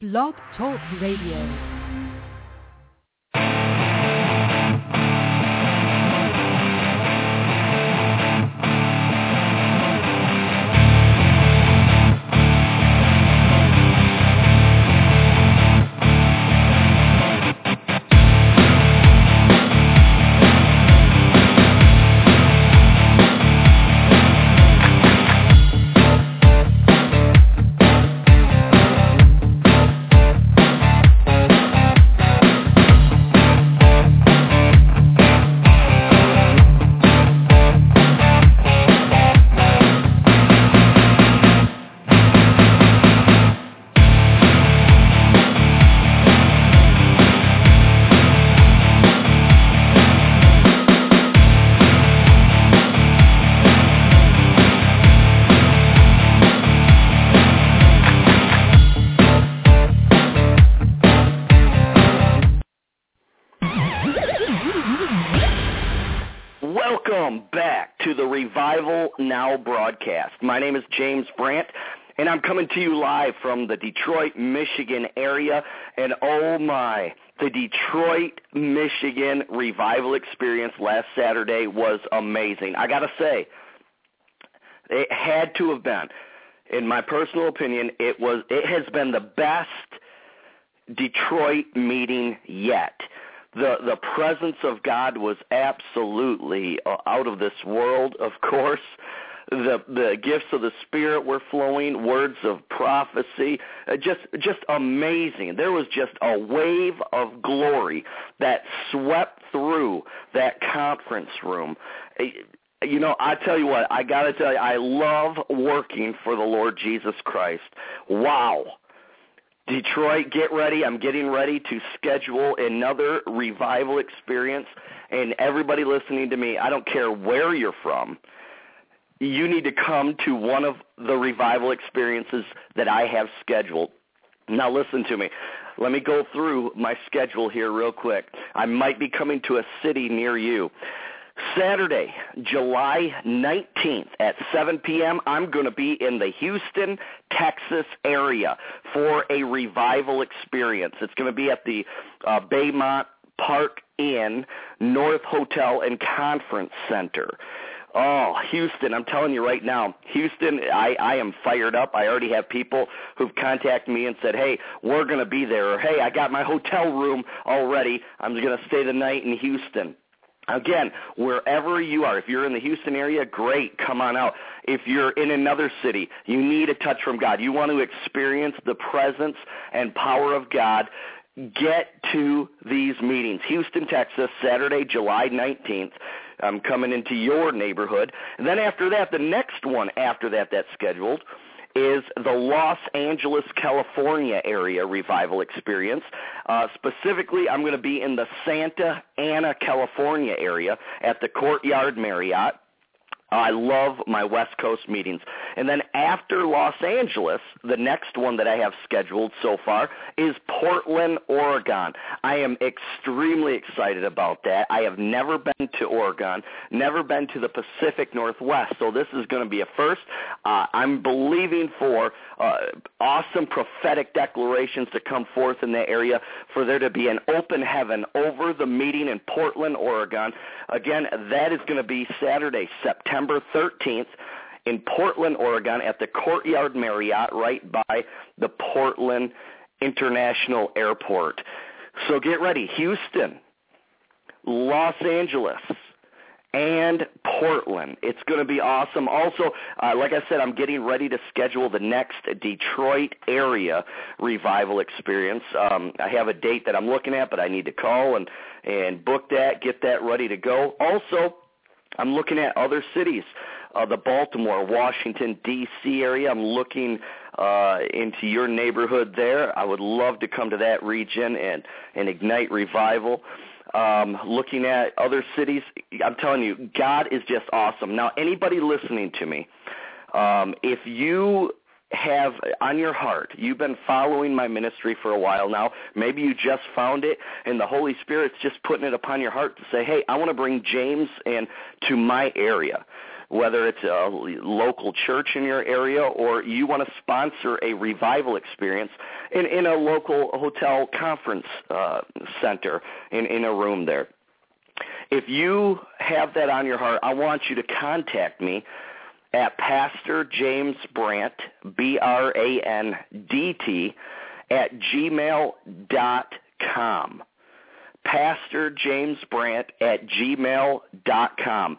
Blog Talk Radio. Revival Now broadcast. My name is James Brandt, and I'm coming to you live from the Detroit, Michigan area. And oh my, the Detroit, Michigan Revival experience last Saturday was amazing. I got to say, it had to have been, in my personal opinion, it was. It has been the best Detroit meeting yet the the presence of God was absolutely uh, out of this world. Of course, the the gifts of the Spirit were flowing, words of prophecy, uh, just just amazing. There was just a wave of glory that swept through that conference room. Uh, you know, I tell you what, I got to tell you, I love working for the Lord Jesus Christ. Wow Detroit, get ready. I'm getting ready to schedule another revival experience. And everybody listening to me, I don't care where you're from, you need to come to one of the revival experiences that I have scheduled. Now listen to me. Let me go through my schedule here real quick. I might be coming to a city near you. Saturday, July 19th at 7 p.m., I'm going to be in the Houston, Texas area for a revival experience. It's going to be at the uh, Baymont Park Inn, North Hotel and Conference Center. Oh, Houston, I'm telling you right now, Houston, I, I am fired up. I already have people who've contacted me and said, hey, we're going to be there, or hey, I got my hotel room already. I'm going to stay the night in Houston. Again, wherever you are, if you're in the Houston area, great, come on out. If you're in another city, you need a touch from God. You want to experience the presence and power of God, get to these meetings. Houston, Texas, Saturday, July 19th. I'm coming into your neighborhood. And then after that, the next one after that that's scheduled – is the Los Angeles, California area revival experience. Uh, specifically, I'm going to be in the Santa Ana, California area at the Courtyard Marriott. I love my West Coast meetings. And then after Los Angeles, the next one that I have scheduled so far is Portland, Oregon. I am extremely excited about that. I have never been to Oregon, never been to the Pacific Northwest, so this is going to be a first. Uh, I'm believing for uh, awesome prophetic declarations to come forth in that area, for there to be an open heaven over the meeting in Portland, Oregon. Again, that is going to be Saturday, September September 13th in Portland, Oregon at the Courtyard Marriott right by the Portland International Airport. So get ready. Houston, Los Angeles, and Portland. It's going to be awesome. Also, uh, like I said, I'm getting ready to schedule the next Detroit area revival experience. Um, I have a date that I'm looking at, but I need to call and and book that, get that ready to go. Also, I'm looking at other cities, uh, the Baltimore, Washington, D.C. area. I'm looking uh, into your neighborhood there. I would love to come to that region and, and ignite revival. Um, looking at other cities, I'm telling you, God is just awesome. Now, anybody listening to me, um, if you have on your heart. You've been following my ministry for a while now. Maybe you just found it and the Holy Spirit's just putting it upon your heart to say, "Hey, I want to bring James in to my area." whether it's a local church in your area or you want to sponsor a revival experience in, in a local hotel conference uh, center in, in a room there. If you have that on your heart, I want you to contact me at Pastor James Brandt, B-R-A-N-D-T, at gmail dot com. Pastor James Brandt at gmail dot com.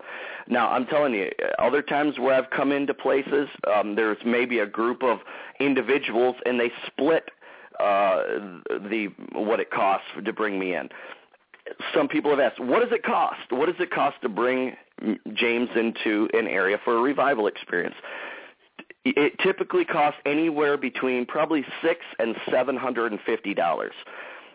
Now, I'm telling you, other times where I've come into places, um, there's maybe a group of individuals, and they split uh, the what it costs to bring me in. Some people have asked, what does it cost? What does it cost to bring James into an area for a revival experience? It typically costs anywhere between probably six and seven hundred and fifty dollars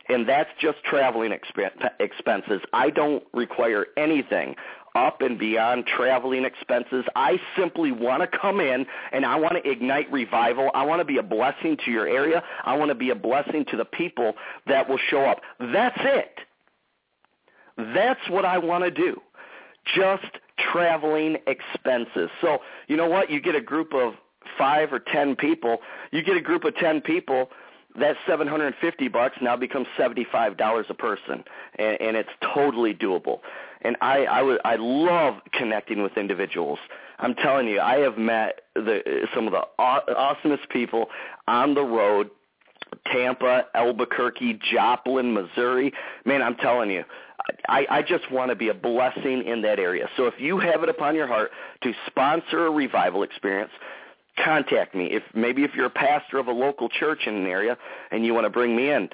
and that's just traveling expenses. I don't require anything up and beyond traveling expenses. I simply want to come in and I want to ignite revival. I want to be a blessing to your area. I want to be a blessing to the people that will show up. That's it. That's what I want to do. Just traveling expenses. So, you know what? You get a group of 5 or 10 people. You get a group of 10 people that 750 bucks now becomes $75 a person and, and it's totally doable and I I would I love connecting with individuals I'm telling you I have met the some of the aw- awesomest people on the road Tampa Albuquerque Joplin Missouri man I'm telling you I, I just want to be a blessing in that area. So if you have it upon your heart to sponsor a revival experience, contact me. If maybe if you're a pastor of a local church in an area and you want to bring me in,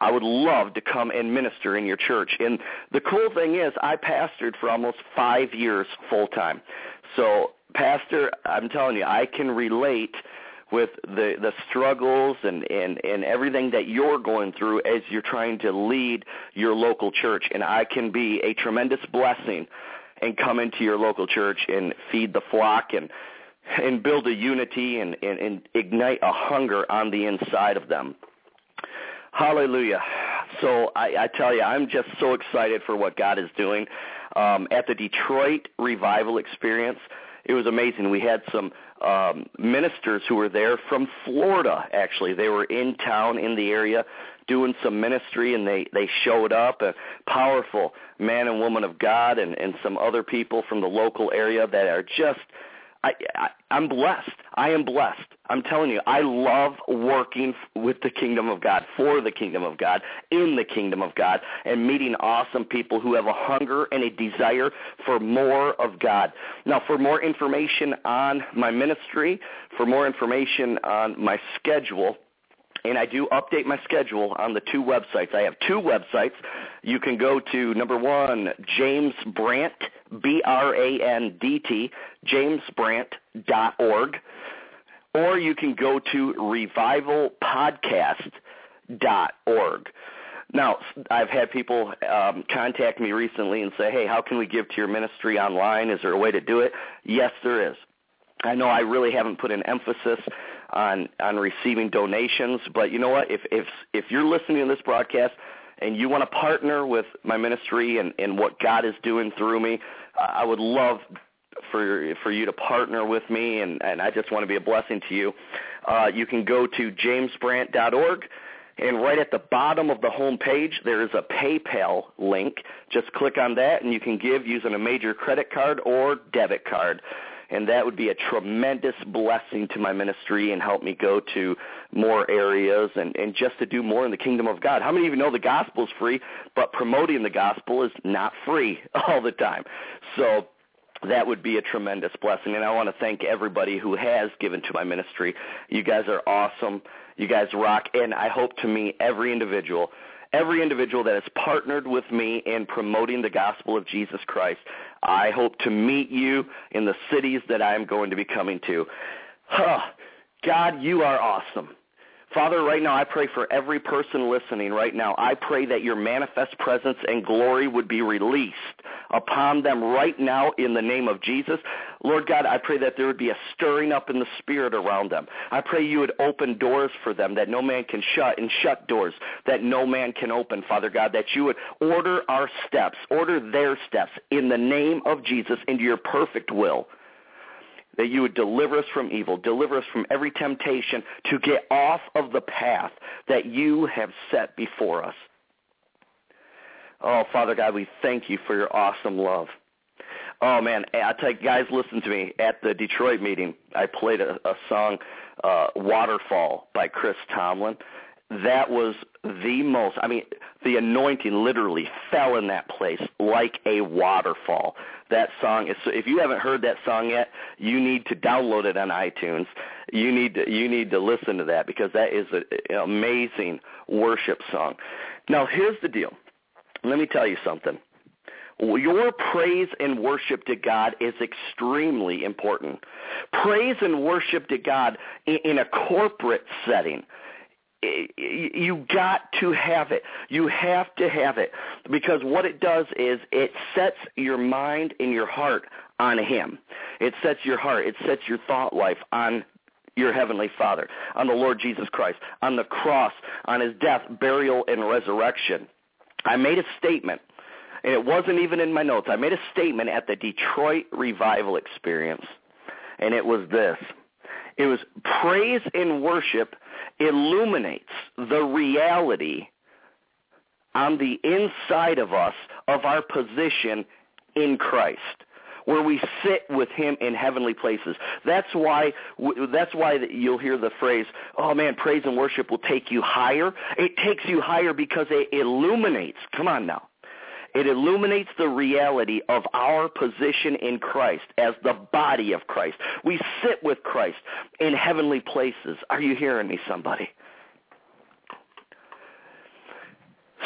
I would love to come and minister in your church. And the cool thing is I pastored for almost 5 years full time. So, pastor, I'm telling you, I can relate with the the struggles and and and everything that you're going through as you're trying to lead your local church and I can be a tremendous blessing and come into your local church and feed the flock and and build a unity and, and, and ignite a hunger on the inside of them. Hallelujah. So I, I tell you, I'm just so excited for what God is doing. Um, at the Detroit Revival Experience, it was amazing. We had some um, ministers who were there from Florida. Actually, they were in town in the area doing some ministry, and they they showed up. A powerful man and woman of God, and and some other people from the local area that are just I, I I'm blessed. I am blessed. I'm telling you, I love working with the kingdom of God, for the kingdom of God, in the kingdom of God, and meeting awesome people who have a hunger and a desire for more of God. Now, for more information on my ministry, for more information on my schedule, and I do update my schedule on the two websites. I have two websites. You can go to number one, James Brandt, B-R-A-N-D-T, jamesbrandt.org, or you can go to revivalpodcast.org. Now, I've had people um, contact me recently and say, hey, how can we give to your ministry online? Is there a way to do it? Yes, there is. I know I really haven't put an emphasis on on receiving donations. But you know what? If if if you're listening to this broadcast and you want to partner with my ministry and and what God is doing through me, I would love for for you to partner with me, and and I just want to be a blessing to you. Uh, you can go to jamesbrandt.org. And right at the bottom of the home page, there is a PayPal link. Just click on that, and you can give using a major credit card or debit card and that would be a tremendous blessing to my ministry and help me go to more areas and, and just to do more in the kingdom of God. How many of you know the gospel is free, but promoting the gospel is not free all the time? So that would be a tremendous blessing. And I want to thank everybody who has given to my ministry. You guys are awesome. You guys rock. And I hope to meet every individual every individual that has partnered with me in promoting the gospel of Jesus Christ. I hope to meet you in the cities that I am going to be coming to. Huh. God, you are awesome. Father, right now I pray for every person listening right now. I pray that your manifest presence and glory would be released upon them right now in the name of Jesus. Lord God, I pray that there would be a stirring up in the spirit around them. I pray you would open doors for them that no man can shut and shut doors that no man can open, Father God, that you would order our steps, order their steps in the name of Jesus into your perfect will. that you would deliver us from evil, deliver us from every temptation to get off of the path that you have set before us. Oh, Father God, we thank you for your awesome love. Oh man, I tell you, guys, listen to me. At the Detroit meeting, I played a, a song, uh, "Waterfall" by Chris Tomlin. That was the most. I mean, the anointing literally fell in that place like a waterfall. That song is. If you haven't heard that song yet, you need to download it on iTunes. You need to you need to listen to that because that is a, an amazing worship song. Now, here's the deal. Let me tell you something your praise and worship to God is extremely important. Praise and worship to God in a corporate setting you got to have it. You have to have it because what it does is it sets your mind and your heart on him. It sets your heart, it sets your thought life on your heavenly Father, on the Lord Jesus Christ, on the cross, on his death, burial and resurrection. I made a statement and it wasn't even in my notes. I made a statement at the Detroit Revival Experience, and it was this. It was praise and worship illuminates the reality on the inside of us of our position in Christ where we sit with him in heavenly places. That's why that's why you'll hear the phrase, "Oh man, praise and worship will take you higher." It takes you higher because it illuminates. Come on now. It illuminates the reality of our position in Christ as the body of Christ. We sit with Christ in heavenly places. Are you hearing me, somebody?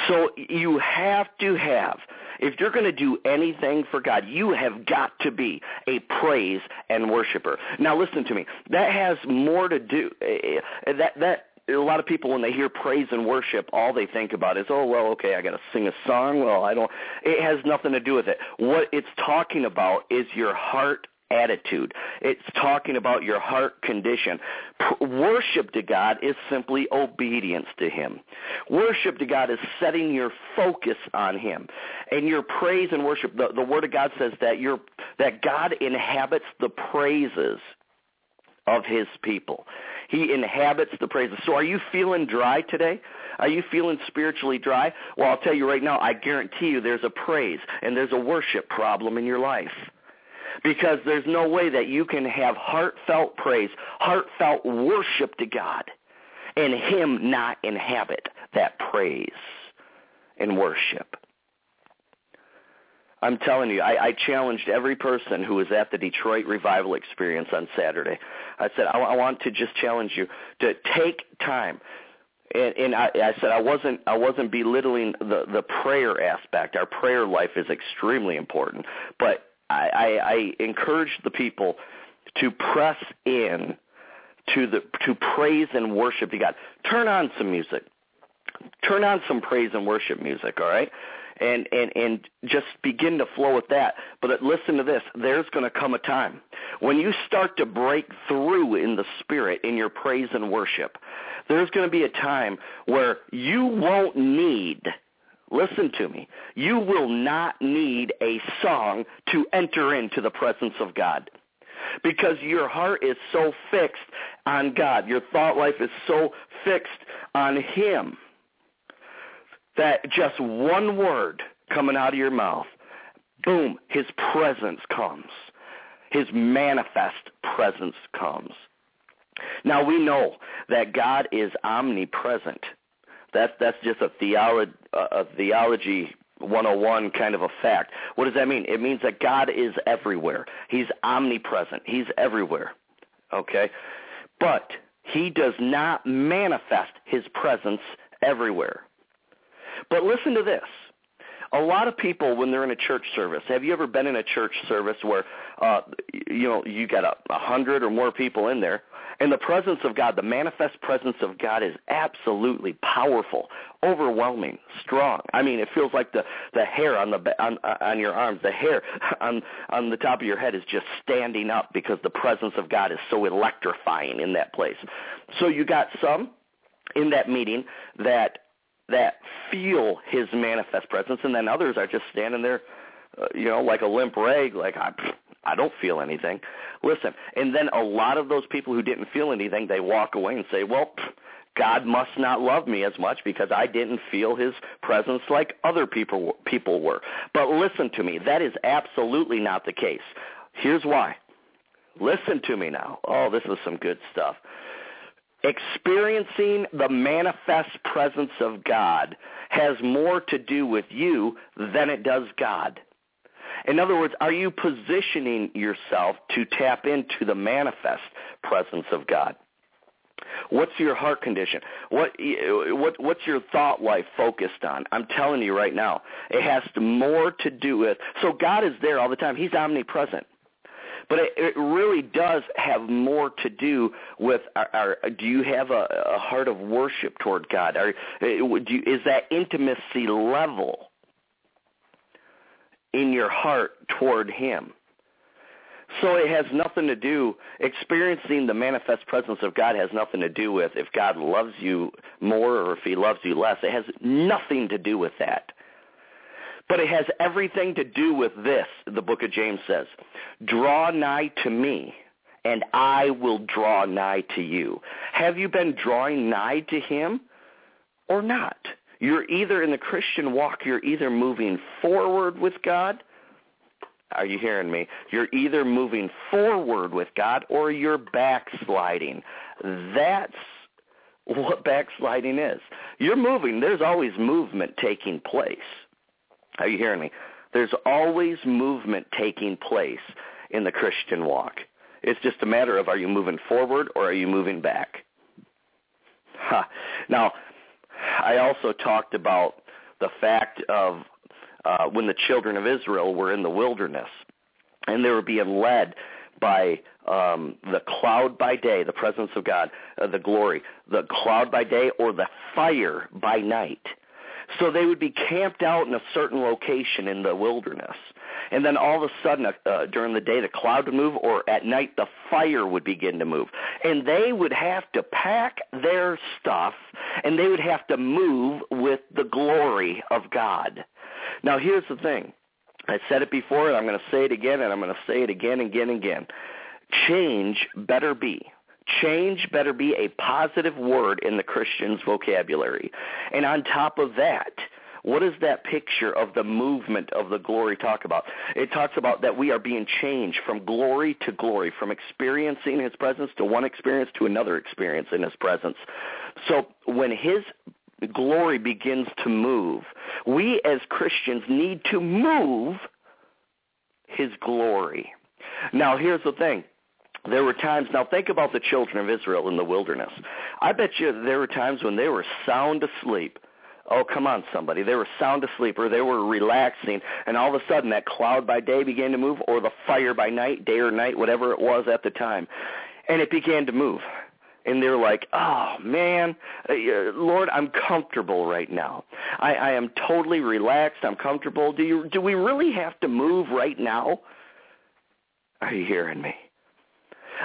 So you have to have, if you're going to do anything for God, you have got to be a praise and worshiper. Now listen to me. That has more to do, eh, eh, that, that, a lot of people when they hear praise and worship, all they think about is, oh well, okay, I got to sing a song. Well, I don't. It has nothing to do with it. What it's talking about is your heart attitude. It's talking about your heart condition. P- worship to God is simply obedience to Him. Worship to God is setting your focus on Him. And your praise and worship, the, the Word of God says that your that God inhabits the praises of His people. He inhabits the praises. So are you feeling dry today? Are you feeling spiritually dry? Well, I'll tell you right now, I guarantee you there's a praise and there's a worship problem in your life. Because there's no way that you can have heartfelt praise, heartfelt worship to God, and Him not inhabit that praise and worship. I'm telling you, I, I challenged every person who was at the Detroit Revival Experience on Saturday. I said, I, I want to just challenge you to take time. And, and I, I said I wasn't I wasn't belittling the the prayer aspect. Our prayer life is extremely important, but I, I, I encouraged the people to press in to the to praise and worship to God. Turn on some music. Turn on some praise and worship music, all right? and and and just begin to flow with that. But listen to this: there's going to come a time when you start to break through in the spirit in your praise and worship. There's going to be a time where you won't need listen to me. You will not need a song to enter into the presence of God. Because your heart is so fixed on God. Your thought life is so fixed on Him that just one word coming out of your mouth, boom, his presence comes. His manifest presence comes. Now we know that God is omnipresent. That's that's just a theology, a theology 101 kind of a fact. What does that mean? It means that God is everywhere. He's omnipresent. He's everywhere. Okay? But he does not manifest his presence everywhere. But listen to this. A lot of people, when they're in a church service, have you ever been in a church service where, uh, you know, you got a, a hundred or more people in there, and the presence of God, the manifest presence of God is absolutely powerful, overwhelming, strong. I mean, it feels like the the hair on the on on your arms, the hair on on the top of your head is just standing up because the presence of God is so electrifying in that place. So you got some in that meeting that that feel his manifest presence, and then others are just standing there, uh, you know, like a limp rag, like I, I don't feel anything. Listen, and then a lot of those people who didn't feel anything, they walk away and say, well, God must not love me as much because I didn't feel his presence like other people people were. But listen to me, that is absolutely not the case. Here's why. Listen to me now. Oh, this is some good stuff. Experiencing the manifest presence of God has more to do with you than it does God. In other words, are you positioning yourself to tap into the manifest presence of God? What's your heart condition? What what what's your thought life focused on? I'm telling you right now, it has more to do with. So God is there all the time. He's omnipresent. But it, it really does have more to do with our, our do you have a, a heart of worship toward God? Are, eh, do you, is that intimacy level in your heart toward Him? So it has nothing to do, experiencing the manifest presence of God has nothing to do with if God loves you more or if he loves you less. It has nothing to do with that. But it has everything to do with this, the book of James says. Draw nigh to me, and I will draw nigh to you. Have you been drawing nigh to him or not? You're either in the Christian walk, you're either moving forward with God. Are you hearing me? You're either moving forward with God or you're backsliding. That's what backsliding is. You're moving. There's always movement taking place. Are you hearing me? There's always movement taking place in the Christian walk. It's just a matter of are you moving forward or are you moving back? Huh. Now, I also talked about the fact of uh, when the children of Israel were in the wilderness and they were being led by um, the cloud by day, the presence of God, uh, the glory, the cloud by day or the fire by night. So they would be camped out in a certain location in the wilderness. And then all of a sudden, uh, during the day, the cloud would move, or at night, the fire would begin to move. And they would have to pack their stuff, and they would have to move with the glory of God. Now, here's the thing. I said it before, and I'm going to say it again, and I'm going to say it again and again and again. Change better be Change better be a positive word in the Christian's vocabulary. And on top of that, what does that picture of the movement of the glory talk about? It talks about that we are being changed from glory to glory, from experiencing his presence to one experience to another experience in his presence. So when his glory begins to move, we as Christians need to move his glory. Now here's the thing there were times now think about the children of Israel in the wilderness. I bet you there were times when they were sound asleep. Oh, come on, somebody. They were sound asleep or they were relaxing, and all of a sudden that cloud by day began to move, or the fire by night, day or night, whatever it was at the time. And it began to move. And they're like, oh, man, uh, Lord, I'm comfortable right now. I, I am totally relaxed. I'm comfortable. Do, you, do we really have to move right now? Are you hearing me?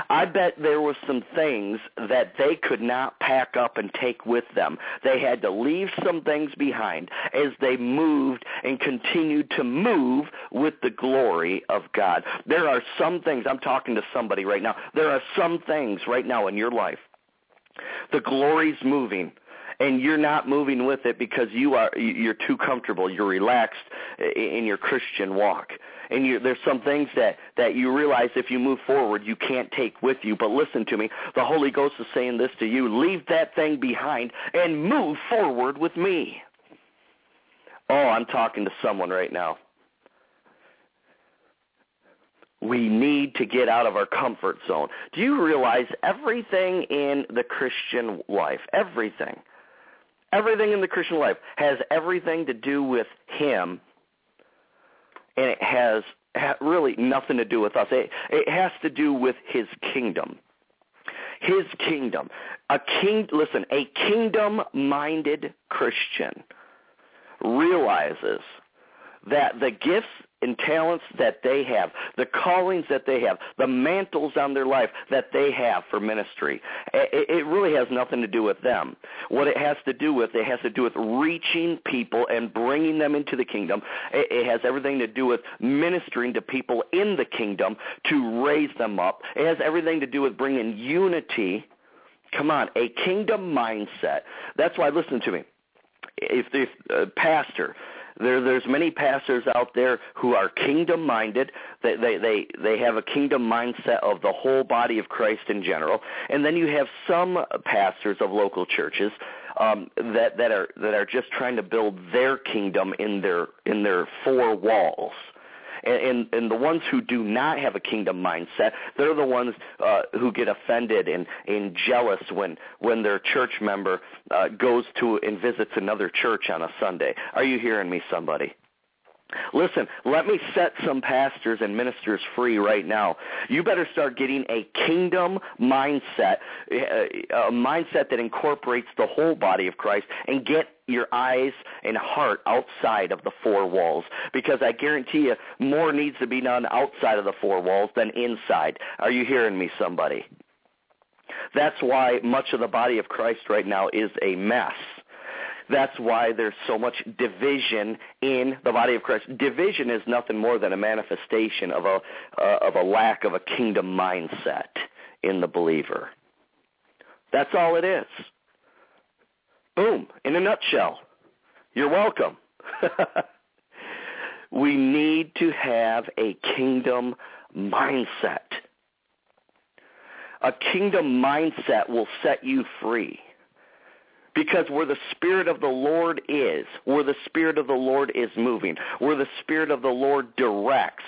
I bet there were some things that they could not pack up and take with them. They had to leave some things behind as they moved and continued to move with the glory of God. There are some things, I'm talking to somebody right now, there are some things right now in your life. The glory's moving and you're not moving with it because you are you're too comfortable you're relaxed in your christian walk and you, there's some things that that you realize if you move forward you can't take with you. But listen to me, the Holy Ghost is saying this to you: leave that thing behind and move forward with me. Oh, I'm talking to someone right now. We need to get out of our comfort zone. Do you realize everything in the Christian life, everything, everything in the Christian life has everything to do with Him and it has really nothing to do with us. It, it has to do with his kingdom. His kingdom. A king, listen, a kingdom-minded Christian realizes that the gifts and talents that they have, the callings that they have, the mantles on their life that they have for ministry. It, really has nothing to do with them. What it has to do with, it has to do with reaching people and bringing them into the kingdom. It, has everything to do with ministering to people in the kingdom to raise them up. It has everything to do with bringing unity. Come on, a kingdom mindset. That's why, listen to me. If the uh, pastor, there, there's many pastors out there who are kingdom minded. They, they they they have a kingdom mindset of the whole body of Christ in general. And then you have some pastors of local churches um, that that are that are just trying to build their kingdom in their in their four walls and, and, and the ones who do not have a kingdom mindset, they're the ones uh, who get offended and, and jealous when, when their church member uh, goes to and visits another church on a Sunday. Are you hearing me, somebody? Listen, let me set some pastors and ministers free right now. You better start getting a kingdom mindset, uh, a mindset that incorporates the whole body of Christ, and get your eyes and heart outside of the four walls. Because I guarantee you, more needs to be done outside of the four walls than inside. Are you hearing me, somebody? That's why much of the body of Christ right now is a mess that's why there's so much division in the body of Christ. Division is nothing more than a manifestation of a uh, of a lack of a kingdom mindset in the believer. That's all it is. Boom, in a nutshell. You're welcome. we need to have a kingdom mindset. A kingdom mindset will set you free. Because where the Spirit of the Lord is, where the Spirit of the Lord is moving, where the Spirit of the Lord directs,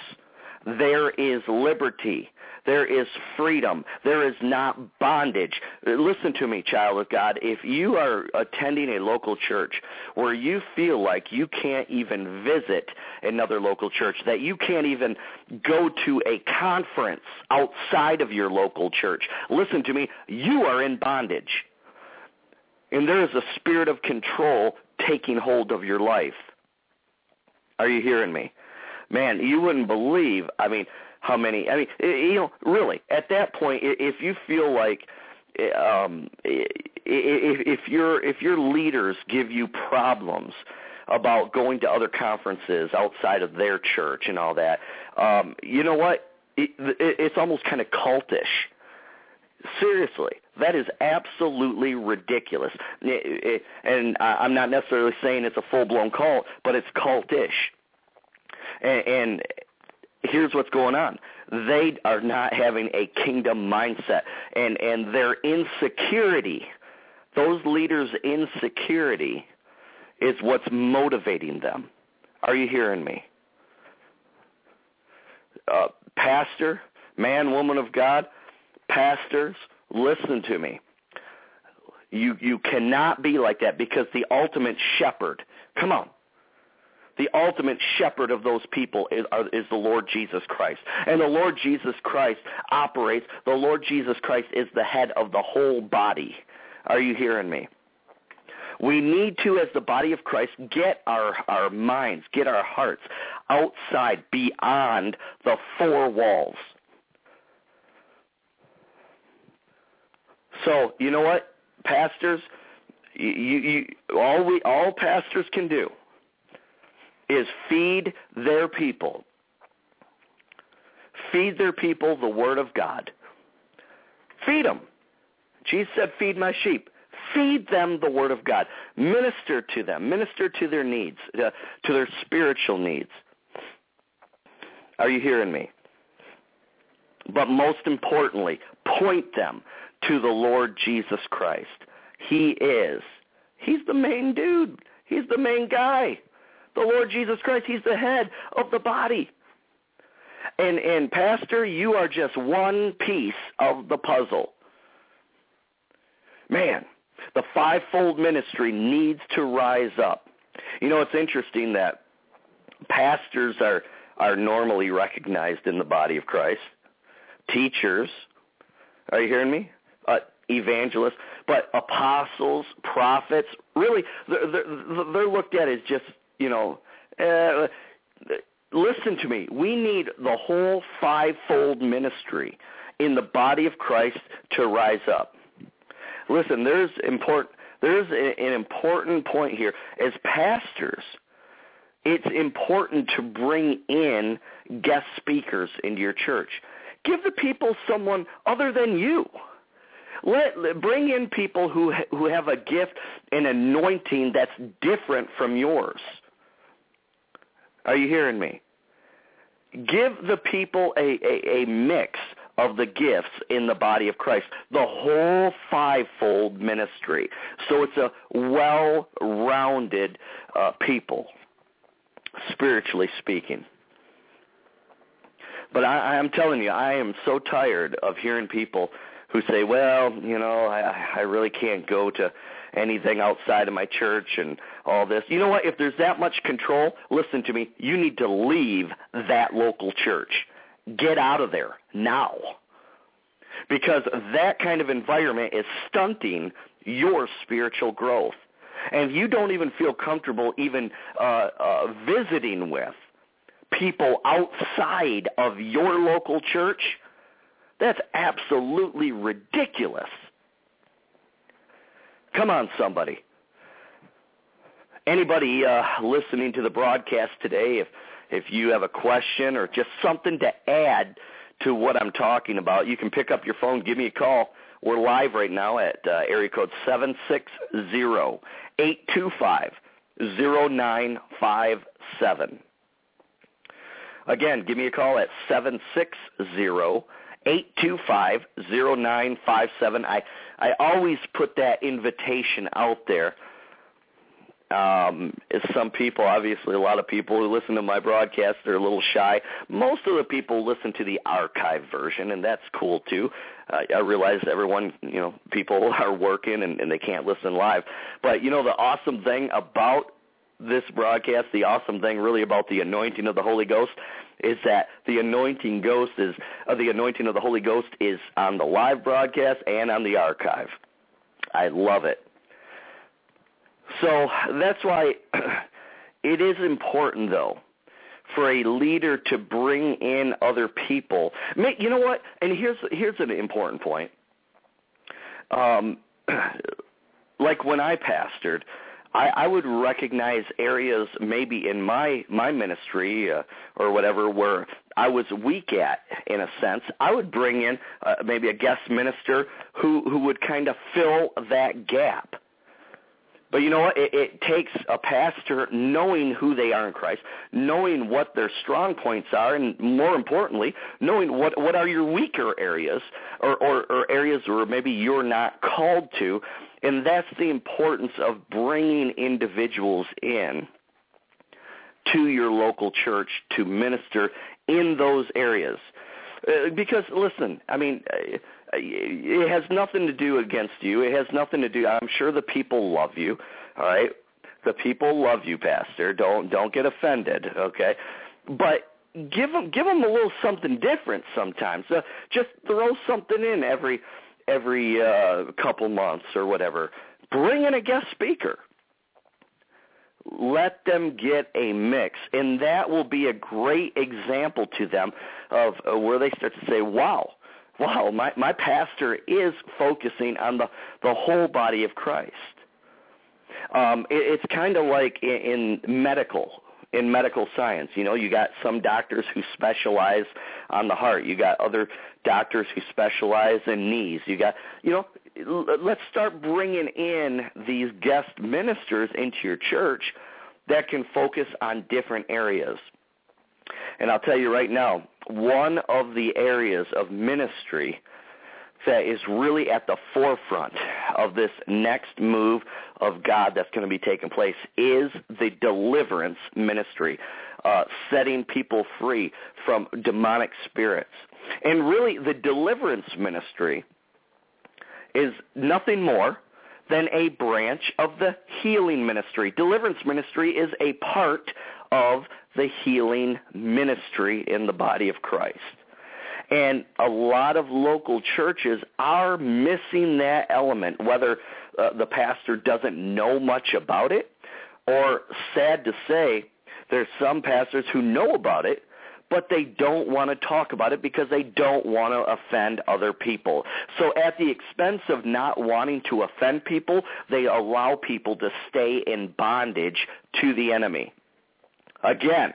there is liberty. There is freedom. There is not bondage. Listen to me, child of God. If you are attending a local church where you feel like you can't even visit another local church, that you can't even go to a conference outside of your local church, listen to me, you are in bondage. And there is a spirit of control taking hold of your life. Are you hearing me? Man, you wouldn't believe, I mean, how many, I mean, you know, really, at that point, if you feel like, um, if, if your if your leaders give you problems about going to other conferences outside of their church and all that, um, you know what? It, it, it's almost kind of cultish Seriously, that is absolutely ridiculous. Eh, eh, eh, and I'm not necessarily saying it's a full-blown cult, but it's cultish. And here's what's going on. They are not having a kingdom mindset. And, and their insecurity, those leaders' insecurity is what's motivating them. Are you hearing me? Uh, pastor, man, woman of God, Pastors, listen to me. You you cannot be like that because the ultimate shepherd, come on, the ultimate shepherd of those people is, is the Lord Jesus Christ. And the Lord Jesus Christ operates, the Lord Jesus Christ is the head of the whole body. Are you hearing me? We need to, as the body of Christ, get our, our minds, get our hearts outside, beyond the four walls. So you know what, pastors, you, you all we all pastors can do is feed their people. Feed their people the word of God. Feed them. Jesus said, "Feed my sheep." Feed them the word of God. Minister to them. Minister to their needs, uh, to their spiritual needs. Are you hearing me? But most importantly, point them to the Lord Jesus Christ. He is. He's the main dude. He's the main guy. The Lord Jesus Christ, he's the head of the body. And and pastor, you are just one piece of the puzzle. Man, the fivefold ministry needs to rise up. You know, it's interesting that pastors are are normally recognized in the body of Christ. Teachers, are you hearing me? Evangelists, but apostles, prophets, really, they're, they're, they're looked at as just, you know, uh, listen to me. We need the whole fivefold ministry in the body of Christ to rise up. Listen, there's important there's an important point here. As pastors, it's important to bring in guest speakers into your church. Give the people someone other than you. Let bring in people who who have a gift and anointing that's different from yours. Are you hearing me? Give the people a, a, a mix of the gifts in the body of Christ, the whole fivefold ministry. So it's a well-rounded uh, people, spiritually speaking. But I, I'm telling you, I am so tired of hearing people who say, "Well, you know, I, I really can't go to anything outside of my church and all this." You know what? If there's that much control, listen to me. You need to leave that local church. Get out of there now. Because that kind of environment is stunting your spiritual growth. And you don't even feel comfortable even uh, uh, visiting with people outside of your local church, that's absolutely ridiculous. Come on, somebody. Anybody uh, listening to the broadcast today, if if you have a question or just something to add to what I'm talking about, you can pick up your phone, give me a call. We're live right now at uh, area code seven six zero eight two five zero nine five seven. Again, give me a call at seven six zero eight two five zero nine five seven. I I always put that invitation out there um, some people, obviously a lot of people who listen to my broadcast are a little shy. Most of the people listen to the archive version, and that's cool too. Uh, I realize everyone, you know, people are working and, and they can't listen live. But you know, the awesome thing about this broadcast, the awesome thing really about the anointing of the Holy Ghost is that the anointing ghost is uh, the anointing of the Holy Ghost is on the live broadcast and on the archive. I love it. So that's why it is important, though, for a leader to bring in other people. You know what? And here's here's an important point. Um, like when I pastored, I, I would recognize areas maybe in my my ministry uh, or whatever where I was weak at in a sense. I would bring in uh, maybe a guest minister who who would kind of fill that gap. But you know what? It, it takes a pastor knowing who they are in Christ, knowing what their strong points are, and more importantly, knowing what what are your weaker areas or, or, or areas where maybe you're not called to. And that's the importance of bringing individuals in to your local church to minister in those areas. Uh, because listen, I mean, uh, it has nothing to do against you. It has nothing to do. I'm sure the people love you. All right, the people love you, Pastor. Don't don't get offended. Okay, but give them give them a little something different sometimes. Uh, just throw something in every every uh, couple months or whatever. Bring in a guest speaker. Let them get a mix, and that will be a great example to them of uh, where they start to say, "Wow, wow, my, my pastor is focusing on the, the whole body of Christ. Um, it, it's kind of like in, in medical, in medical science. You know, you got some doctors who specialize on the heart. You got other doctors who specialize in knees. You got, you know, let's start bringing in these guest ministers into your church that can focus on different areas. And I'll tell you right now, one of the areas of ministry that is really at the forefront of this next move of God that's going to be taking place is the deliverance ministry, uh, setting people free from demonic spirits. And really, the deliverance ministry is nothing more than a branch of the healing ministry. Deliverance ministry is a part of the healing ministry in the body of Christ. And a lot of local churches are missing that element, whether uh, the pastor doesn't know much about it or, sad to say, There's some pastors who know about it, but they don't want to talk about it because they don't want to offend other people. So at the expense of not wanting to offend people, they allow people to stay in bondage to the enemy. Again,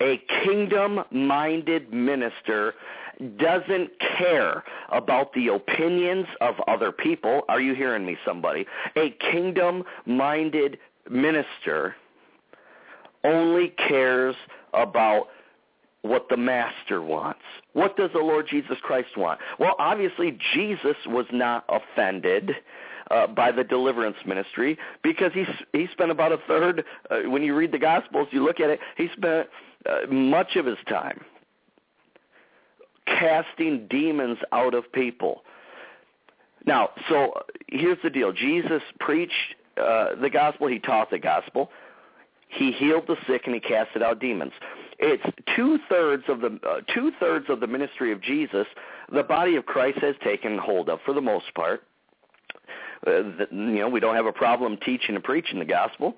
a kingdom-minded minister doesn't care about the opinions of other people. Are you hearing me, somebody? A kingdom-minded minister only cares about what the master wants. What does the Lord Jesus Christ want? Well, obviously Jesus was not offended uh, by the deliverance ministry because he he spent about a third. Uh, when you read the Gospels, you look at it. He spent uh, much of his time casting demons out of people. Now, so here's the deal. Jesus preached uh, the gospel. He taught the gospel. He healed the sick and he casted out demons. It's two thirds of the uh, two thirds of the ministry of Jesus. The body of Christ has taken hold of for the most part. Uh, you know, we don't have a problem teaching and preaching the gospel.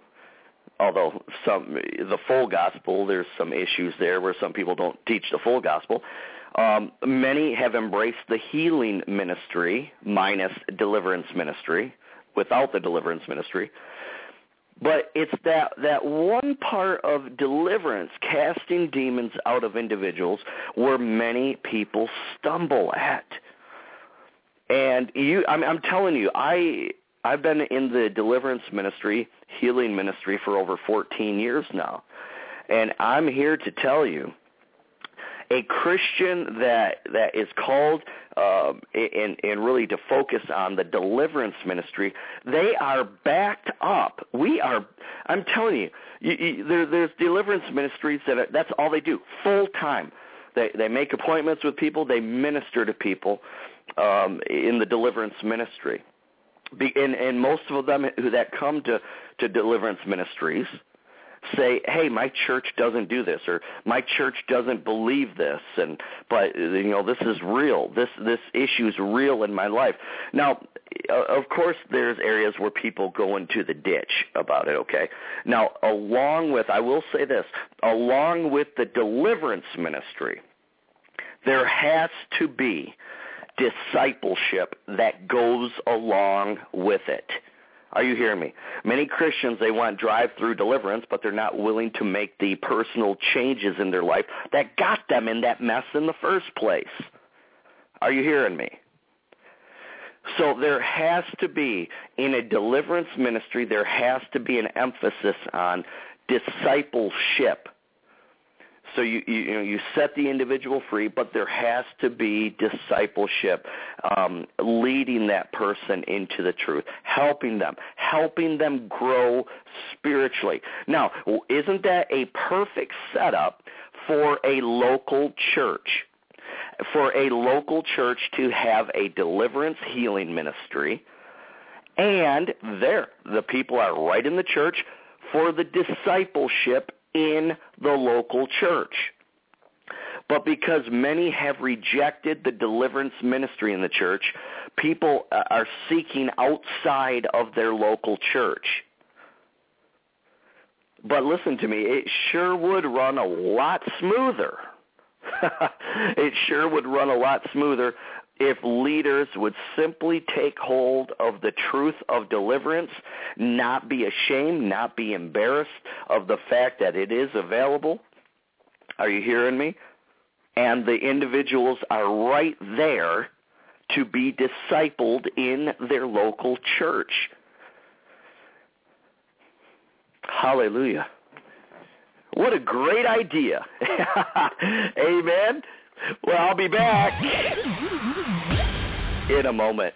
Although some the full gospel, there's some issues there where some people don't teach the full gospel. Um, many have embraced the healing ministry minus deliverance ministry, without the deliverance ministry. But it's that that one part of deliverance, casting demons out of individuals, where many people stumble at. And you, I'm, I'm telling you, I I've been in the deliverance ministry, healing ministry for over 14 years now, and I'm here to tell you a Christian that that is called um, and and really to focus on the deliverance ministry, they are backed up. We are. I'm telling you, you, you there, there's deliverance ministries that are, that's all they do full time. They they make appointments with people. They minister to people um, in the deliverance ministry. Be, and, and most of them who that come to to deliverance ministries say, "Hey, my church doesn't do this," or "My church doesn't believe this," and but you know this is real. This this issue is real in my life. Now, of course, there's areas where people go into the ditch about it. Okay. Now, along with, I will say this, along with the deliverance ministry, there has to be discipleship that goes along with it. Are you hearing me? Many Christians, they want drive-through deliverance, but they're not willing to make the personal changes in their life that got them in that mess in the first place. Are you hearing me? So there has to be, in a deliverance ministry, there has to be an emphasis on discipleship so you, you, you know you set the individual free, but there has to be discipleship, um, leading that person into the truth, helping them, helping them grow spiritually. Now, isn't that a perfect setup for a local church? For a local church to have a deliverance healing ministry, and there the people are right in the church for the discipleship in the local church. But because many have rejected the deliverance ministry in the church, people uh, are seeking outside of their local church. But listen to me, it sure would run a lot smoother. it sure would run a lot smoother if leaders would simply take hold of the truth of deliverance, not be ashamed, not be embarrassed of the fact that it is available. Are you hearing me? And the individuals are right there to be discipled in their local church. Hallelujah. What a great idea. Amen. Well, I'll be back in a moment.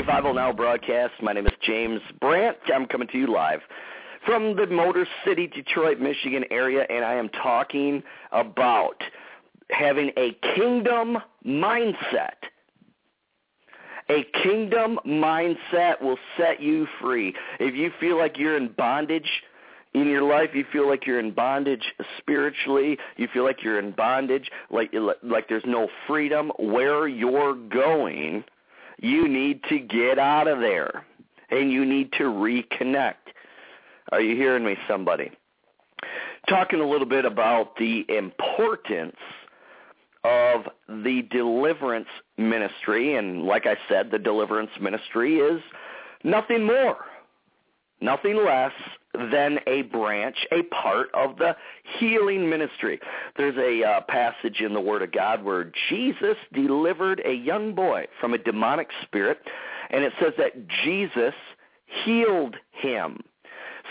Revival Now broadcast. My name is James Brandt. I'm coming to you live from the Motor City, Detroit, Michigan area, and I am talking about having a kingdom mindset. A kingdom mindset will set you free. If you feel like you're in bondage in your life, you feel like you're in bondage spiritually, you feel like you're in bondage, like like there's no freedom where you're going, you need to get out of there and you need to reconnect. Are you hearing me somebody? Talking a little bit about the importance of the deliverance ministry. And like I said, the deliverance ministry is nothing more, nothing less than a branch, a part of the healing ministry. There's a uh, passage in the Word of God where Jesus delivered a young boy from a demonic spirit, and it says that Jesus healed him.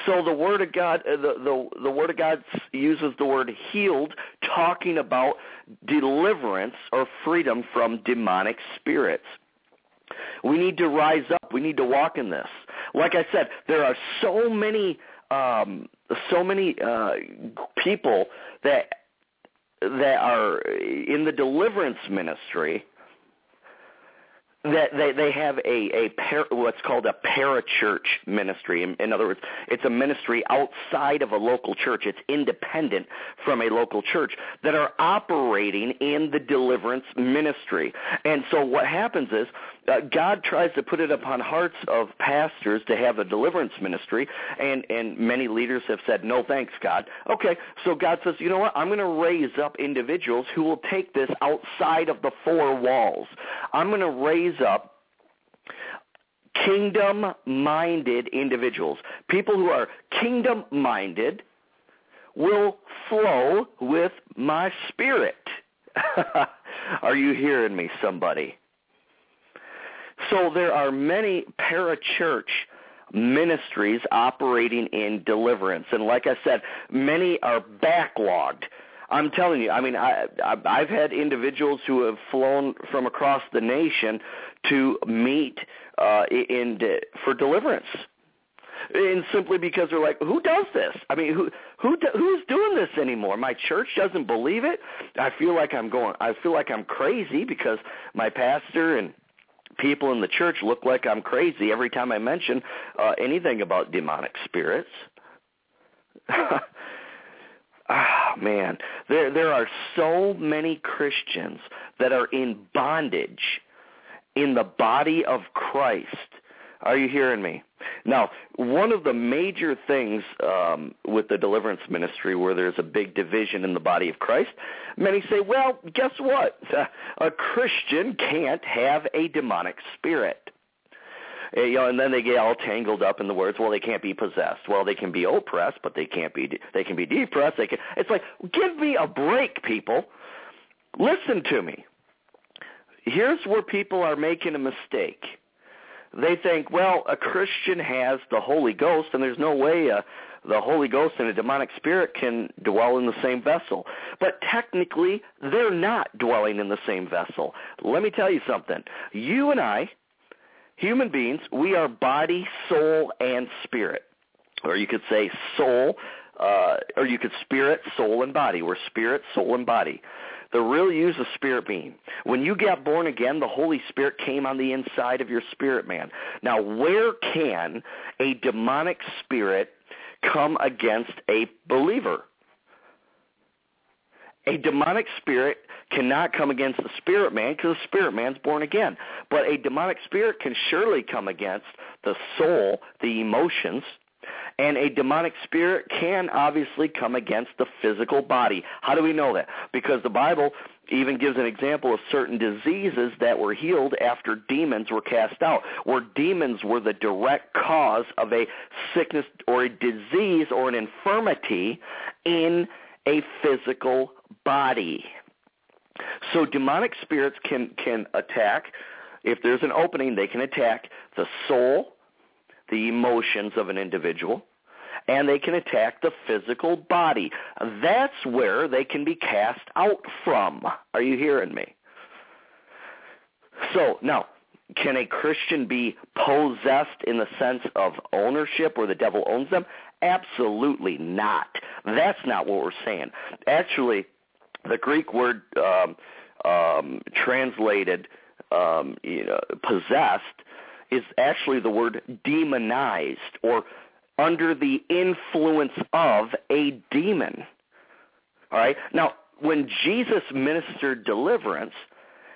So the word of God, uh, the, the the word of God uses the word healed, talking about deliverance or freedom from demonic spirits. We need to rise up. We need to walk in this. Like I said, there are so many um, so many uh, people that that are in the deliverance ministry that they they have a a par, what's called a parachurch ministry. In, in other words, it's a ministry outside of a local church. It's independent from a local church that are operating in the deliverance ministry. And so what happens is uh, God tries to put it upon hearts of pastors to have a deliverance ministry, and and many leaders have said no, thanks, God. Okay, so God says, you know what? I'm going to raise up individuals who will take this outside of the four walls. I'm going to raise up kingdom-minded individuals, people who are kingdom-minded will flow with my spirit. are you hearing me, somebody? So there are many parachurch ministries operating in deliverance. And like I said, many are backlogged. I'm telling you, I mean, I, I've had individuals who have flown from across the nation to meet uh, in for deliverance, and simply because they're like, who does this? I mean, who who who's doing this anymore? My church doesn't believe it. I feel like I'm going. I feel like I'm crazy because my pastor and people in the church look like I'm crazy every time I mention uh, anything about demonic spirits. ah, man, there there are so many Christians that are in bondage in the body of Christ. Are you hearing me? Now, one of the major things um, with the deliverance ministry where there's a big division in the body of Christ, many say, well, guess what? A Christian can't have a demonic spirit. Eh, you know, and then they get all tangled up in the words. Well, they can't be possessed. Well, they can be oppressed, but they can't be. De- They can be depressed. They can. It's like, give me a break, people. Listen to me. Here's where people are making a mistake they think, well, a Christian has the Holy Ghost, and there's no way uh, the Holy Ghost and a demonic spirit can dwell in the same vessel. But technically, they're not dwelling in the same vessel. Let me tell you something. You and I, human beings, we are body, soul, and spirit. Or you could say soul, uh, or you could spirit, soul, and body. We're spirit, soul, and body the real use of spirit being. When you got born again, the Holy Spirit came on the inside of your spirit man. Now, where can a demonic spirit come against a believer? A demonic spirit cannot come against the spirit man because the spirit man's born again. But a demonic spirit can surely come against the soul, the emotions, and a demonic spirit can obviously come against the physical body. How do we know that? Because the Bible even gives an example of certain diseases that were healed after demons were cast out, where demons were the direct cause of a sickness or a disease or an infirmity in a physical body. So demonic spirits can can attack if there's an opening, they can attack the soul, the emotions of an individual, and they can attack the physical body. That's where they can be cast out from. Are you hearing me? So now, can a Christian be possessed in the sense of ownership where the devil owns them? Absolutely not. That's not what we're saying. Actually, the Greek word um, um, translated um, you know, possessed is actually the word demonized or under the influence of a demon. All right? Now, when Jesus ministered deliverance,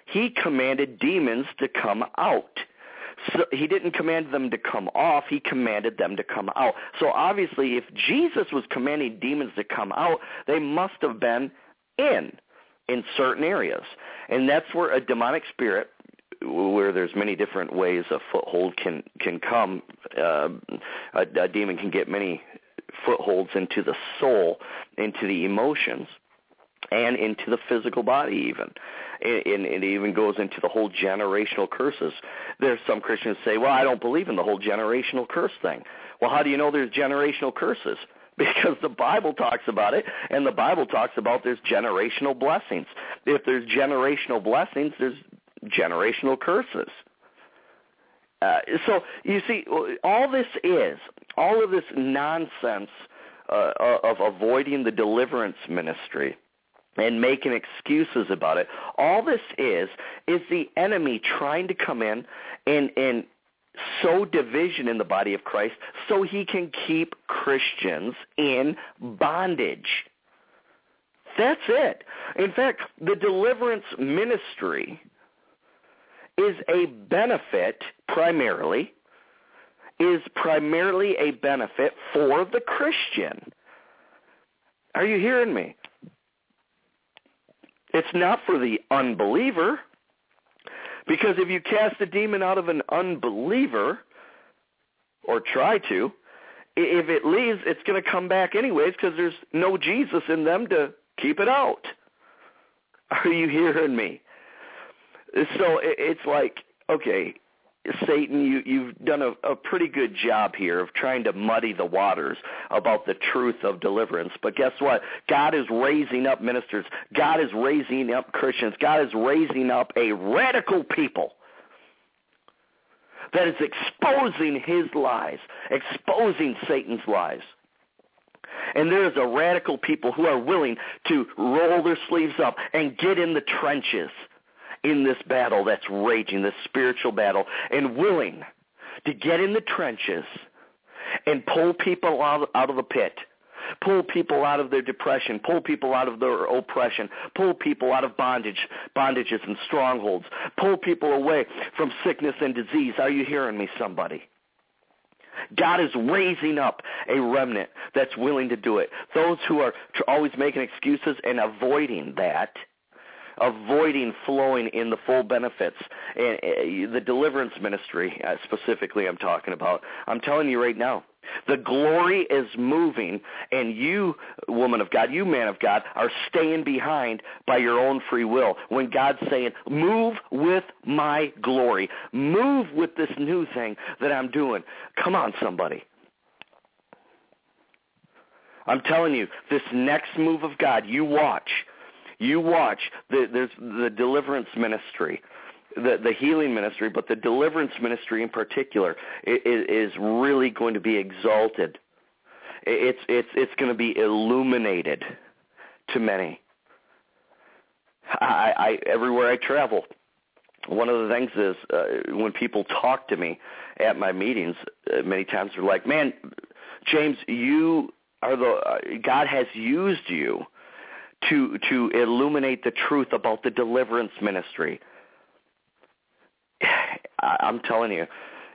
he commanded demons to come out. So he didn't command them to come off, he commanded them to come out. So obviously if Jesus was commanding demons to come out, they must have been in in certain areas. And that's where a demonic spirit where there's many different ways a foothold can can come uh, a, a demon can get many footholds into the soul into the emotions and into the physical body even. And, it even goes into the whole generational curses. There's some Christians say, well, I don't believe in the whole generational curse thing. Well, how do you know there's generational curses? Because the Bible talks about it, and the Bible talks about there's generational blessings. If there's generational blessings, there's generational curses. Uh, so you see, all this is, all of this nonsense uh, of avoiding the deliverance ministry and making excuses about it. All this is is the enemy trying to come in and and sow division in the body of Christ so he can keep Christians in bondage. That's it. In fact, the deliverance ministry is a benefit primarily is primarily a benefit for the Christian. Are you hearing me? It's not for the unbeliever. Because if you cast a demon out of an unbeliever, or try to, if it leaves, it's going to come back anyways because there's no Jesus in them to keep it out. Are you hearing me? So it's like, okay, Satan, you, you've done a, a pretty good job here of trying to muddy the waters about the truth of deliverance. But guess what? God is raising up ministers. God is raising up Christians. God is raising up a radical people that is exposing his lies, exposing Satan's lies. And there is a radical people who are willing to roll their sleeves up and get in the trenches in this battle that's raging, this spiritual battle, and willing to get in the trenches and pull people out, out of the pit, pull people out of their depression, pull people out of their oppression, pull people out of bondage, bondages and strongholds, pull people away from sickness and disease. Are you hearing me, somebody? God is raising up a remnant that's willing to do it. Those who are always making excuses and avoiding that – avoiding flowing in the full benefits. And uh, the deliverance ministry, uh, specifically, I'm talking about. I'm telling you right now, the glory is moving, and you, woman of God, you man of God, are staying behind by your own free will. When God's saying, move with my glory. Move with this new thing that I'm doing. Come on, somebody. I'm telling you, this next move of God, you watch. You watch. The, there's the deliverance ministry, the the healing ministry, but the deliverance ministry in particular is, is really going to be exalted. It's it's it's going to be illuminated to many. I, I everywhere I travel, one of the things is uh, when people talk to me at my meetings, uh, many times they're like, "Man, James, you are the uh, God has used you to to illuminate the truth about the deliverance ministry. I'm telling you,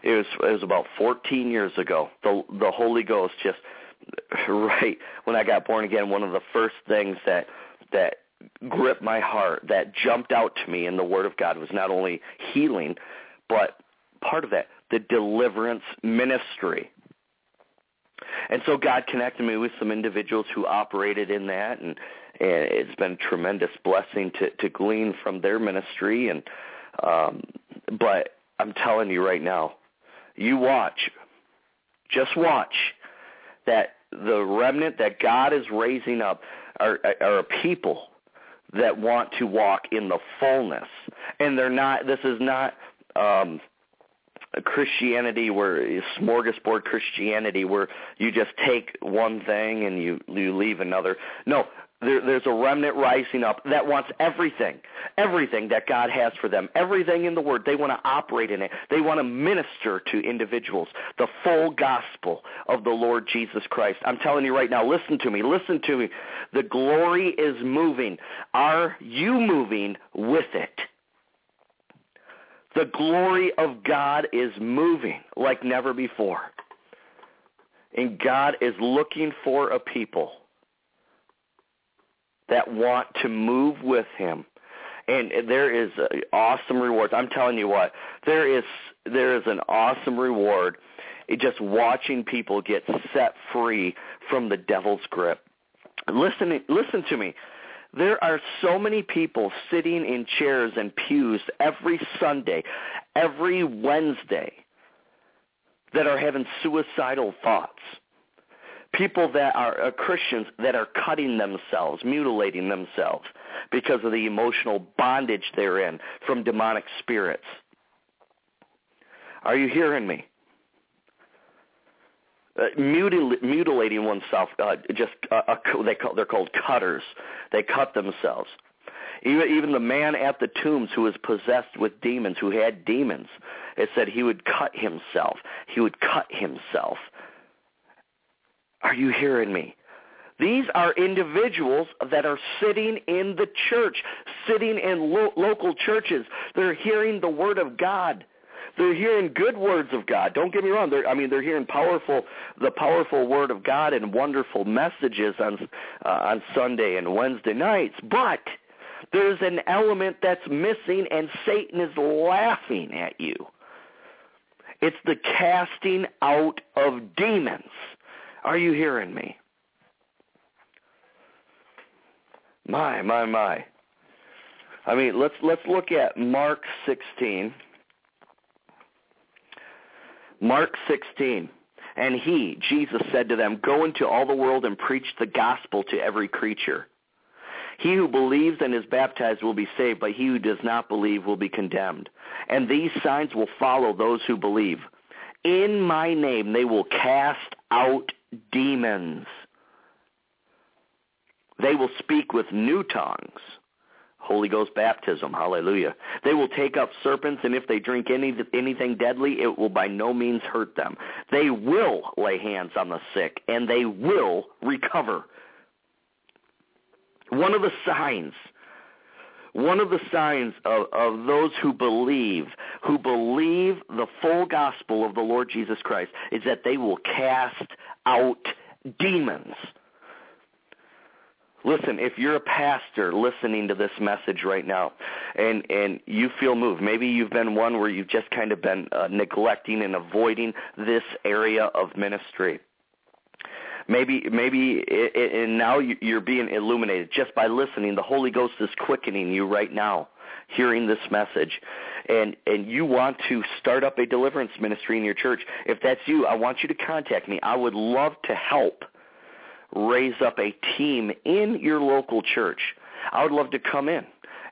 it was it was about 14 years ago. The the Holy Ghost just right when I got born again. One of the first things that that gripped my heart, that jumped out to me in the Word of God, was not only healing, but part of that the deliverance ministry. And so God connected me with some individuals who operated in that, and and it's been a tremendous blessing to to glean from their ministry and um but I'm telling you right now you watch just watch that the remnant that God is raising up are are a people that want to walk in the fullness and they're not this is not um, Christianity where smorgasbord Christianity where you just take one thing and you you leave another. No, there, there's a remnant rising up that wants everything, everything that God has for them, everything in the Word. They want to operate in it. They want to minister to individuals the full gospel of the Lord Jesus Christ. I'm telling you right now, listen to me, listen to me. The glory is moving. Are you moving with it? The glory of God is moving like never before. And God is looking for a people that want to move with him. And there is awesome rewards. I'm telling you what, there is there is an awesome reward just watching people get set free from the devil's grip. Listen listen to me. There are so many people sitting in chairs and pews every Sunday, every Wednesday that are having suicidal thoughts people that are uh, Christians that are cutting themselves, mutilating themselves because of the emotional bondage they're in from demonic spirits. Are you hearing me? Uh, mutil- mutilating oneself, uh, just uh, they call, they're called cutters. They cut themselves. Even, even the man at the tombs who was possessed with demons, who had demons, it said he would cut himself. He would cut himself are you hearing me? These are individuals that are sitting in the church, sitting in lo- local churches. They're hearing the word of God. They're hearing good words of God. Don't get me wrong. They're, I mean, they're hearing powerful, the powerful word of God and wonderful messages on uh, on Sunday and Wednesday nights. But there's an element that's missing, and Satan is laughing at you. It's the casting out of demons. Are you hearing me? My, my, my. I mean, let's let's look at Mark 16. Mark 16. And he, Jesus, said to them, Go into all the world and preach the gospel to every creature. He who believes and is baptized will be saved, but he who does not believe will be condemned. And these signs will follow those who believe. In my name they will cast out demons. They will speak with new tongues. Holy Ghost baptism, hallelujah. They will take up serpents, and if they drink any, anything deadly, it will by no means hurt them. They will lay hands on the sick, and they will recover. One of the signs one of the signs of, of those who believe, who believe the full gospel of the Lord Jesus Christ, is that they will cast out demons. Listen, if you're a pastor listening to this message right now and and you feel moved, maybe you've been one where you've just kind of been uh, neglecting and avoiding this area of ministry. Maybe maybe it, it, and now you're being illuminated. Just by listening the holy ghost is quickening you right now hearing this message. And and you want to start up a deliverance ministry in your church. If that's you i want you to contact me. I would love to help raise up a team in your local church. I would love to come in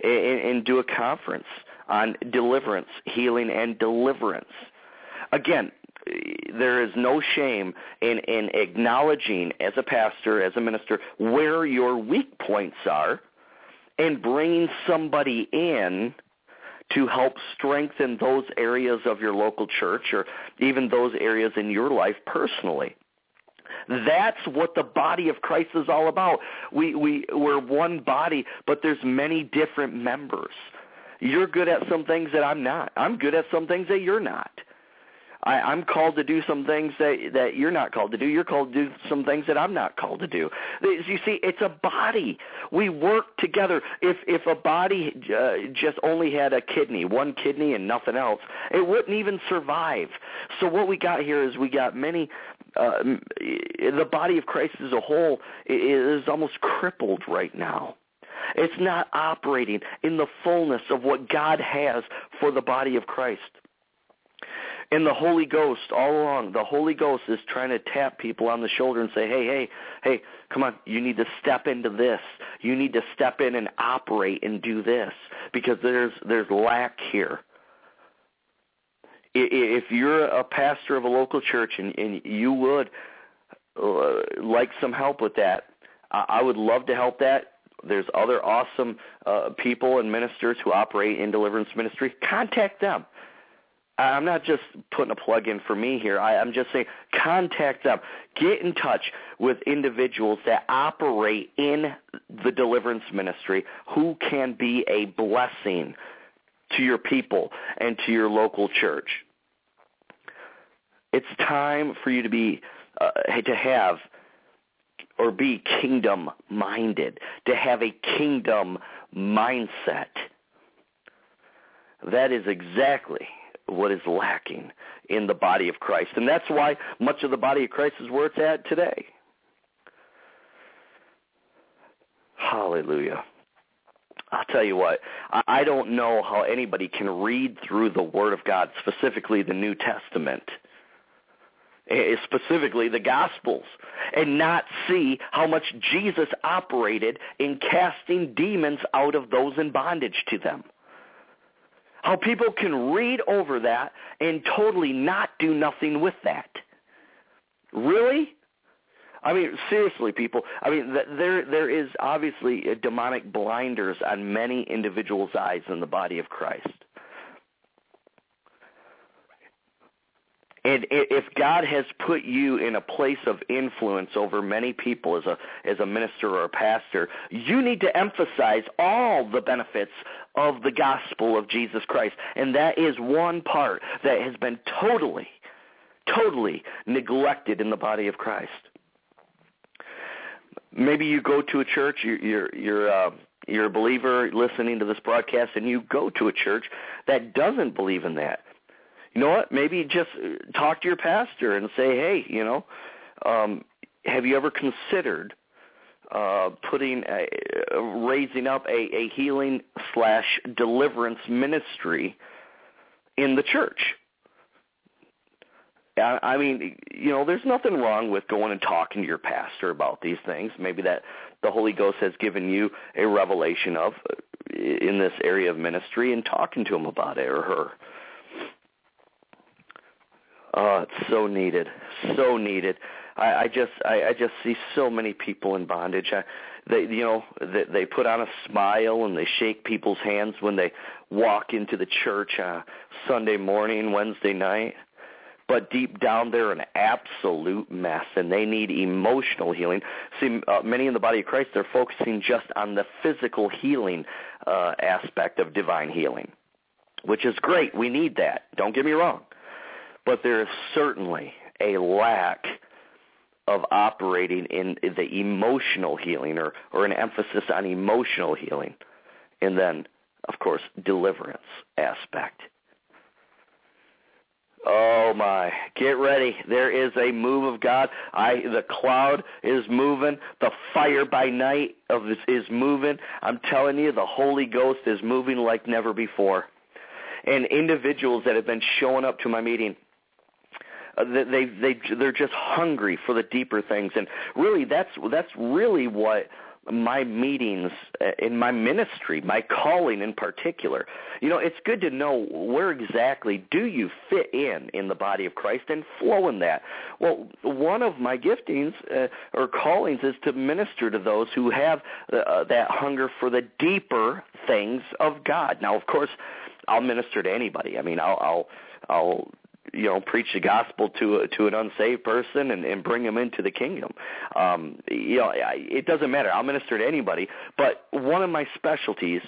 and, and do a conference on deliverance healing and deliverance. Again there is no shame in, in acknowledging as a pastor, as a minister, where your weak points are and bringing somebody in to help strengthen those areas of your local church or even those areas in your life personally. That's what the body of Christ is all about. We we we're one body, but there's many different members. You're good at some things that I'm not. I'm good at some things that you're not. I, I'm called to do some things that that you're not called to do. You're called to do some things that I'm not called to do. You see, it's a body. We work together. If if a body uh, just only had a kidney, one kidney and nothing else, it wouldn't even survive. So what we got here is we got many uh, the body of Christ as a whole is almost crippled right now. It's not operating in the fullness of what God has for the body of Christ. And the Holy Ghost, all along, the Holy Ghost is trying to tap people on the shoulder and say, hey, hey, hey, come on, you need to step into this. You need to step in and operate and do this because there's there's lack here. if you're a pastor of a local church and, and you would uh, like some help with that, I would love to help that. There's other awesome uh, people and ministers who operate in deliverance ministry. Contact them. I'm not just putting a plug in for me here. I, I'm just saying contact them. Get in touch with individuals that operate in the deliverance ministry who can be a blessing to your people and to your local church. It's time for you to be uh, to have or be kingdom minded, to have a kingdom mindset. That is exactly what is lacking in the body of Christ. And that's why much of the body of Christ is where it's at today. Hallelujah. I'll tell you what, I don't know how anybody can read through the Word of God, specifically the New Testament, eh, specifically the Gospels, and not see how much Jesus operated in casting demons out of those in bondage to them. How people can read over that and totally not do nothing with that. Really? I mean, seriously, people. I mean, there there is obviously uh, demonic blinders on many individuals' eyes in the body of Christ. And if God has put you in a place of influence over many people as a as a minister or a pastor, you need to emphasize all the benefits of the gospel of Jesus Christ. And that is one part that has been totally totally neglected in the body of Christ. Maybe you go to a church, you're you're you're, uh, you're a believer listening to this broadcast and you go to a church that doesn't believe in that you know what? Maybe just uh, talk to your pastor and say, hey, you know, um, have you ever considered uh, putting a, uh, raising up a, a healing slash deliverance ministry in the church? I mean, you know, there's nothing wrong with going and talking to your pastor about these things. Maybe that the Holy Ghost has given you a revelation of uh, in this area of ministry and talking to him about it or her. Oh, it's so needed, so needed. I, I just, I, I just see so many people in bondage. I, they, you know, they, they put on a smile and they shake people's hands when they walk into the church uh, Sunday morning, Wednesday night. But deep down, they're an absolute mess, and they need emotional healing. See, uh, many in the body of Christ, they're focusing just on the physical healing uh, aspect of divine healing, which is great. We need that. Don't get me wrong but there is certainly a lack of operating in the emotional healing or, or an emphasis on emotional healing. And then, of course, deliverance aspect. Oh my, get ready. There is a move of God. I the cloud is moving. The fire by night of this is moving. I'm telling you the Holy Ghost is moving like never before. And individuals that have been showing up to my meeting uh, they they they're just hungry for the deeper things, and really that's that's really what my meetings uh, in my ministry, my calling in particular. You know, it's good to know where exactly do you fit in in the body of Christ and flow in that. Well, one of my giftings uh, or callings is to minister to those who have uh, that hunger for the deeper things of God. Now, of course, I'll minister to anybody. I mean, I'll I'll I'll you know preach the gospel to a, to an unsaved person and, and bring them into the kingdom. Um, you know, I, it doesn't matter. I'll minister to anybody. But one of my specialties,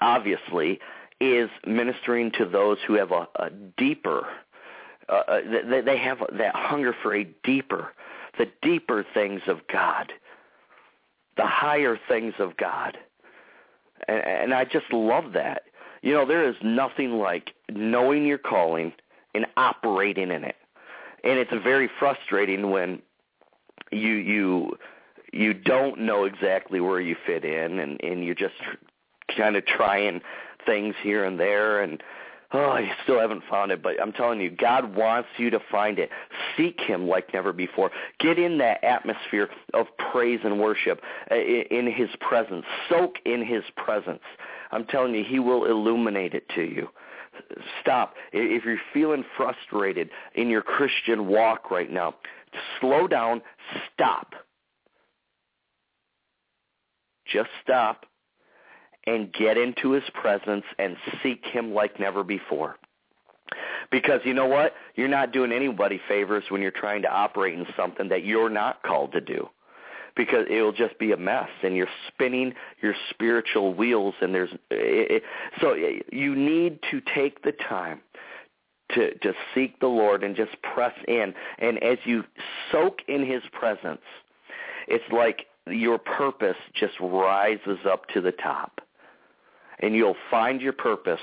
obviously, is ministering to those who have a, a deeper. Uh, uh they, they have that hunger for a deeper, the deeper things of God, the higher things of God, and, and I just love that. You know, there is nothing like knowing your calling and operating in it. And it's very frustrating when you you you don't know exactly where you fit in and and you're just kind of trying things here and there and oh you still haven't found it. But i'm telling you god wants you to find it. Seek him like never before. Get in that atmosphere of praise and worship uh, in his presence. Soak in his presence. I'm telling you he will illuminate it to you stop. If you're feeling frustrated in your Christian walk right now, slow down, stop. Just stop and get into his presence and seek him like never before. Because you know what? You're not doing anybody favors when you're trying to operate in something that you're not called to do. Because it'll just be a mess and you're spinning your spiritual wheels and there's it, it, so you need to take the time to to seek the Lord and just press in and as you soak in his presence it's like your purpose just rises up to the top and you'll find your purpose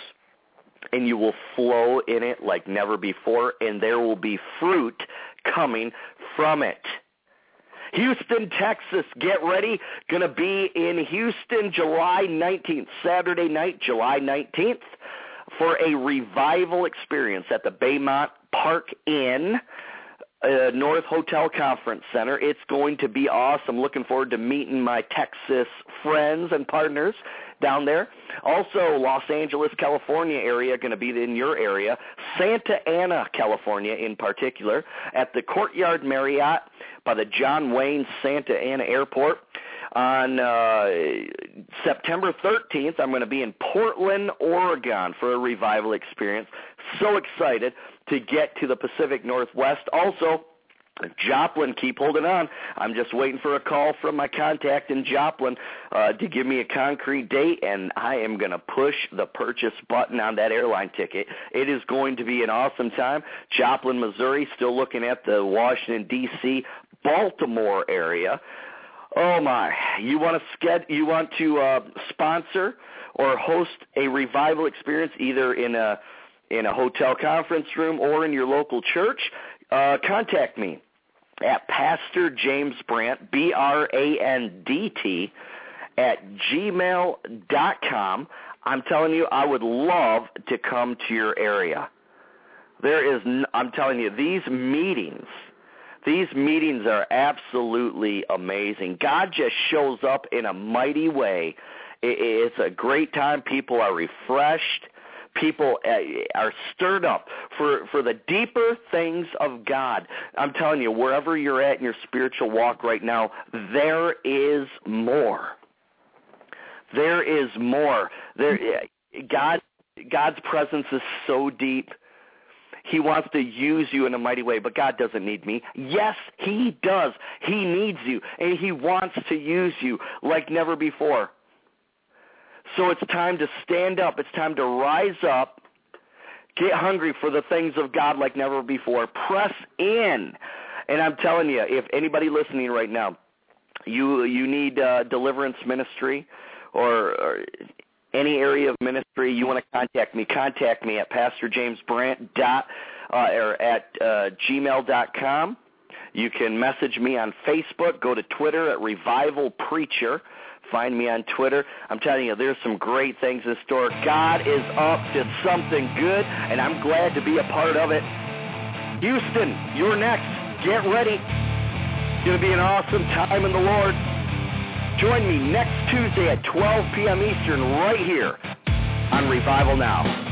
and you will flow in it like never before, and there will be fruit coming from it. Houston, Texas, get ready. Going to be in Houston July 19th, Saturday night, July 19th, for a revival experience at the Baymont Park Inn. Uh, North Hotel Conference Center. It's going to be awesome. Looking forward to meeting my Texas friends and partners down there. Also, Los Angeles, California area, going to be in your area. Santa Ana, California in particular, at the Courtyard Marriott by the John Wayne Santa Ana Airport. On uh, September 13th, I'm going to be in Portland, Oregon for a revival experience. So excited to get to the Pacific Northwest. Also, Joplin, keep holding on. I'm just waiting for a call from my contact in Joplin uh, to give me a concrete date, and I am going to push the purchase button on that airline ticket. It is going to be an awesome time. Joplin, Missouri, still looking at the Washington D.C. Baltimore area. Oh my! You want to sched- You want to uh, sponsor or host a revival experience, either in a in a hotel conference room or in your local church? Uh, contact me at Pastor James Brandt, B-R-A-N-D-T, at gmail dot com. I'm telling you, I would love to come to your area. There is, I'm telling you, these meetings, these meetings are absolutely amazing. God just shows up in a mighty way. It's a great time. People are refreshed people uh, are stirred up for for the deeper things of God. I'm telling you, wherever you're at in your spiritual walk right now, there is more. There is more. There, God, God's presence is so deep. He wants to use you in a mighty way, but God doesn't need me. Yes, He does. He needs you, and He wants to use you like never before. So it's time to stand up. It's time to rise up. Get hungry for the things of God like never before. Press in. And I'm telling you, if anybody listening right now, you you need uh, deliverance ministry or, or any area of ministry, you want to contact me, contact me at pastorjamesbrandt dot uh, or at uh, gmail dot com. You can message me on Facebook. Go to Twitter at Revival Preacher. Find me on Twitter. I'm telling you, there's some great things in store. God is up to something good, and I'm glad to be a part of it. Houston, you're next. Get ready. It's going to be an awesome time in the Lord. Join me next Tuesday at 12 p.m. Eastern right here on Revival Now.